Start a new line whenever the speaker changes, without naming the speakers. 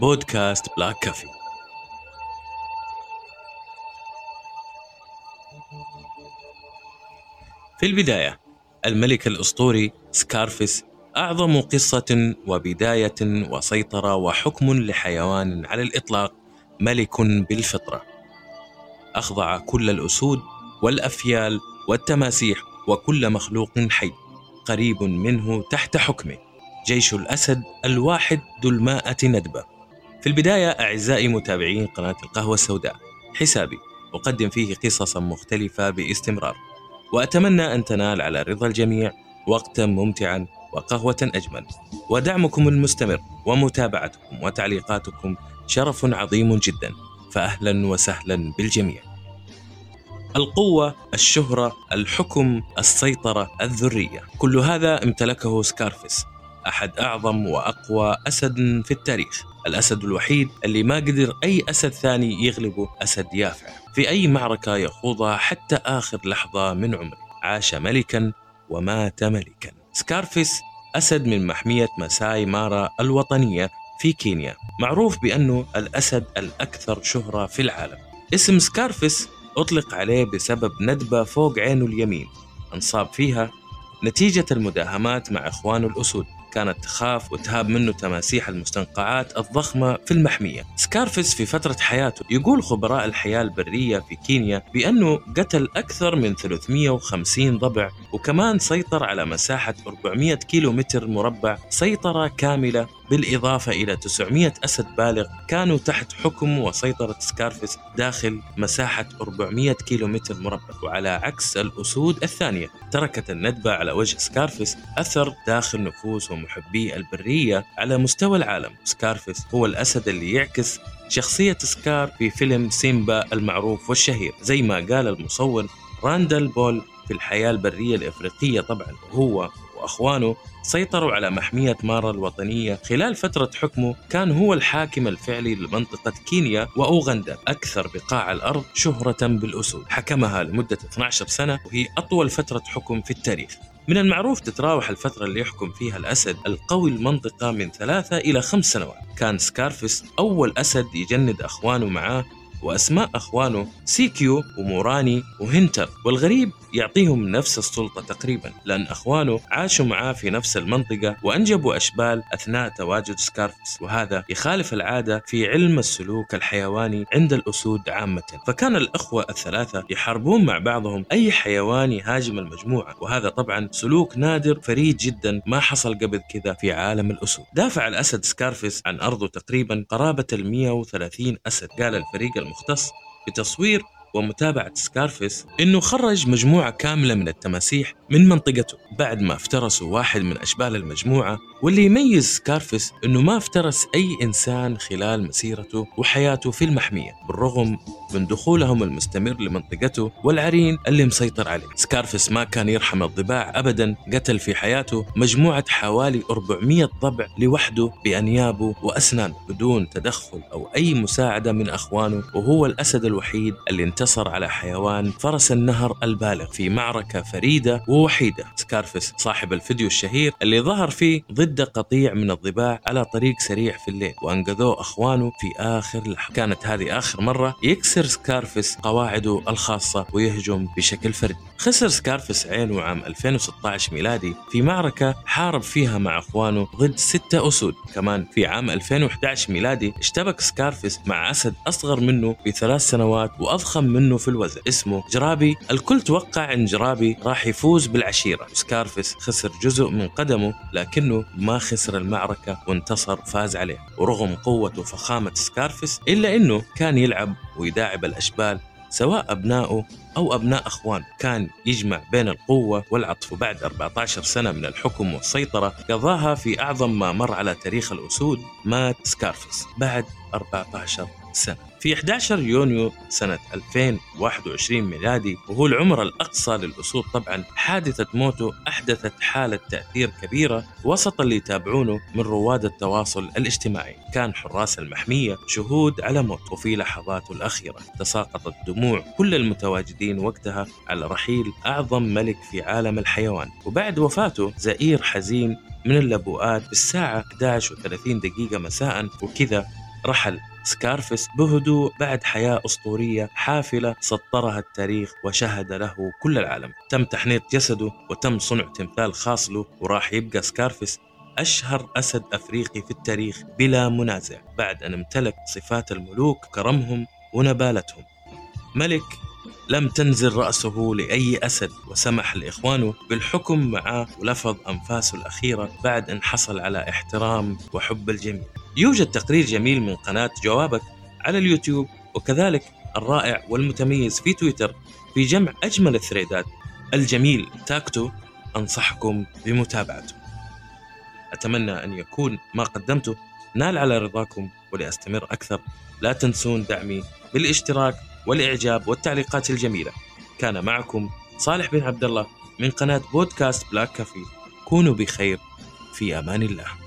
بودكاست بلاك كافي. في البداية الملك الأسطوري سكارفيس أعظم قصة وبداية وسيطرة وحكم لحيوان على الإطلاق ملك بالفطرة. أخضع كل الأسود والأفيال والتماسيح وكل مخلوق حي قريب منه تحت حكمه. جيش الأسد الواحد ذو الماءة ندبة. في البداية أعزائي متابعين قناة القهوة السوداء حسابي أقدم فيه قصصا مختلفة باستمرار وأتمنى أن تنال على رضا الجميع وقتا ممتعا وقهوة أجمل. ودعمكم المستمر ومتابعتكم وتعليقاتكم شرف عظيم جدا. فأهلا وسهلا بالجميع. القوة، الشهرة، الحكم، السيطرة، الذرية، كل هذا امتلكه سكارفيس، أحد أعظم وأقوى أسد في التاريخ، الأسد الوحيد اللي ما قدر أي أسد ثاني يغلبه أسد يافع، في أي معركة يخوضها حتى آخر لحظة من عمره، عاش ملكا ومات ملكا. سكارفيس أسد من محمية مساي مارا الوطنية في كينيا، معروف بأنه الأسد الأكثر شهرة في العالم. اسم سكارفيس أطلق عليه بسبب ندبة فوق عينه اليمين. انصاب فيها نتيجة المداهمات مع إخوانه الأسود. كانت تخاف وتهاب منه تماسيح المستنقعات الضخمة في المحمية. سكارفيس في فترة حياته يقول خبراء الحياة البرية في كينيا بأنه قتل أكثر من 350 ضبع وكمان سيطر على مساحة 400 كيلو متر مربع سيطرة كاملة بالإضافة إلى 900 أسد بالغ كانوا تحت حكم وسيطرة سكارفيس داخل مساحة 400 كيلومتر مربع وعلى عكس الأسود الثانية. تركت الندبة على وجه سكارفيس أثر داخل نفوس ومحبي البرية على مستوى العالم. سكارفيس هو الأسد اللي يعكس شخصية سكار في فيلم سيمبا المعروف والشهير. زي ما قال المصور راندل بول في الحياة البرية الإفريقية طبعا وهو وأخوانه سيطروا على محمية مارا الوطنية خلال فترة حكمه كان هو الحاكم الفعلي لمنطقة كينيا وأوغندا أكثر بقاع الأرض شهرة بالأسود. حكمها لمدة 12 سنة وهي أطول فترة حكم في التاريخ. من المعروف تتراوح الفترة اللي يحكم فيها الأسد القوي المنطقة من ثلاثة إلى خمس سنوات. كان سكارفيس أول أسد يجند أخوانه معاه وأسماء أخوانه سيكيو وموراني وهنتر والغريب يعطيهم نفس السلطة تقريبا لأن أخوانه عاشوا معاه في نفس المنطقة وأنجبوا أشبال أثناء تواجد سكارفس وهذا يخالف العادة في علم السلوك الحيواني عند الأسود عامة. فكان الأخوة الثلاثة يحاربون مع بعضهم أي حيوان يهاجم المجموعة وهذا طبعا سلوك نادر فريد جدا ما حصل قبل كذا في عالم الأسود. دافع الأسد سكارفس عن أرضه تقريبا قرابة ال 130 أسد قال الفريق المختص بتصوير ومتابعة سكارفيس إنه خرج مجموعة كاملة من التماسيح من منطقته بعد ما افترسوا واحد من أشبال المجموعة واللي يميز سكارفيس إنه ما افترس أي إنسان خلال مسيرته وحياته في المحمية بالرغم من دخولهم المستمر لمنطقته والعرين اللي مسيطر عليه. سكارفيس ما كان يرحم الضباع أبدا قتل في حياته مجموعة حوالي 400 ضبع لوحده بأنيابه وأسنانه بدون تدخل أو أي مساعدة من أخوانه وهو الأسد الوحيد اللي انتصر على حيوان فرس النهر البالغ في معركة فريدة ووحيدة. سكارفيس صاحب الفيديو الشهير اللي ظهر فيه ضد قطيع من الضباع على طريق سريع في الليل وأنقذوه أخوانه في آخر لحظة. كانت هذه آخر مرة يكسر سكارفيس قواعده الخاصة ويهجم بشكل فردي. خسر سكارفيس عينه عام 2016 ميلادي في معركة حارب فيها مع أخوانه ضد ستة أسود. كمان في عام 2011 ميلادي اشتبك سكارفيس مع أسد أصغر منه بثلاث سنوات وأضخم منه في الوزن اسمه جرابي. الكل توقع أن جرابي راح يفوز بالعشيرة. سكارفيس خسر جزء من قدمه لكنه ما خسر المعركة وانتصر فاز عليه ورغم قوة وضخامة سكارفيس إلا أنه كان يلعب ويداعب الأشبال سواء أبنائه أو أبناء أخوان كان يجمع بين القوة والعطف. وبعد 14 سنة من الحكم والسيطرة قضاها في أعظم ما مر على تاريخ الأسود مات سكارفيس بعد 14 سنة. في 11 يونيو سنة 2021 ميلادي وهو العمر الأقصى للأسود طبعا حادثة موته أحدثت حالة تأثير كبيرة وسط اللي يتابعونه من رواد التواصل الاجتماعي. كان حراس المحمية شهود على موت وفي لحظاته الأخيرة تساقطت دموع كل المتواجدين وقتها على رحيل أعظم ملك في عالم الحيوان. وبعد وفاته زئير حزين من اللبوءات بالساعة 11 و30 دقيقة مساء وكذا رحل سكارفس بهدوء بعد حياة أسطورية حافلة سطرها التاريخ وشهد له كل العالم. تم تحنيط جسده وتم صنع تمثال خاص له وراح يبقى سكارفس أشهر أسد أفريقي في التاريخ بلا منازع بعد أن امتلك صفات الملوك كرمهم ونبالتهم. ملك لم تنزل رأسه لأي أسد وسمح لإخوانه بالحكم معه ولفظ أنفاسه الأخيرة بعد أن حصل على احترام وحب الجميع. يوجد تقرير جميل من قناة جوابك على اليوتيوب وكذلك الرائع والمتميز في تويتر في جمع أجمل الثريدات. الجميل تاكتو أنصحكم بمتابعته. أتمنى أن يكون ما قدمته نال على رضاكم ولأستمر أكثر. لا تنسون دعمي بالاشتراك والإعجاب والتعليقات الجميلة. كان معكم صالح بن عبد الله من قناة بودكاست Black Coffee. كونوا بخير في أمان الله.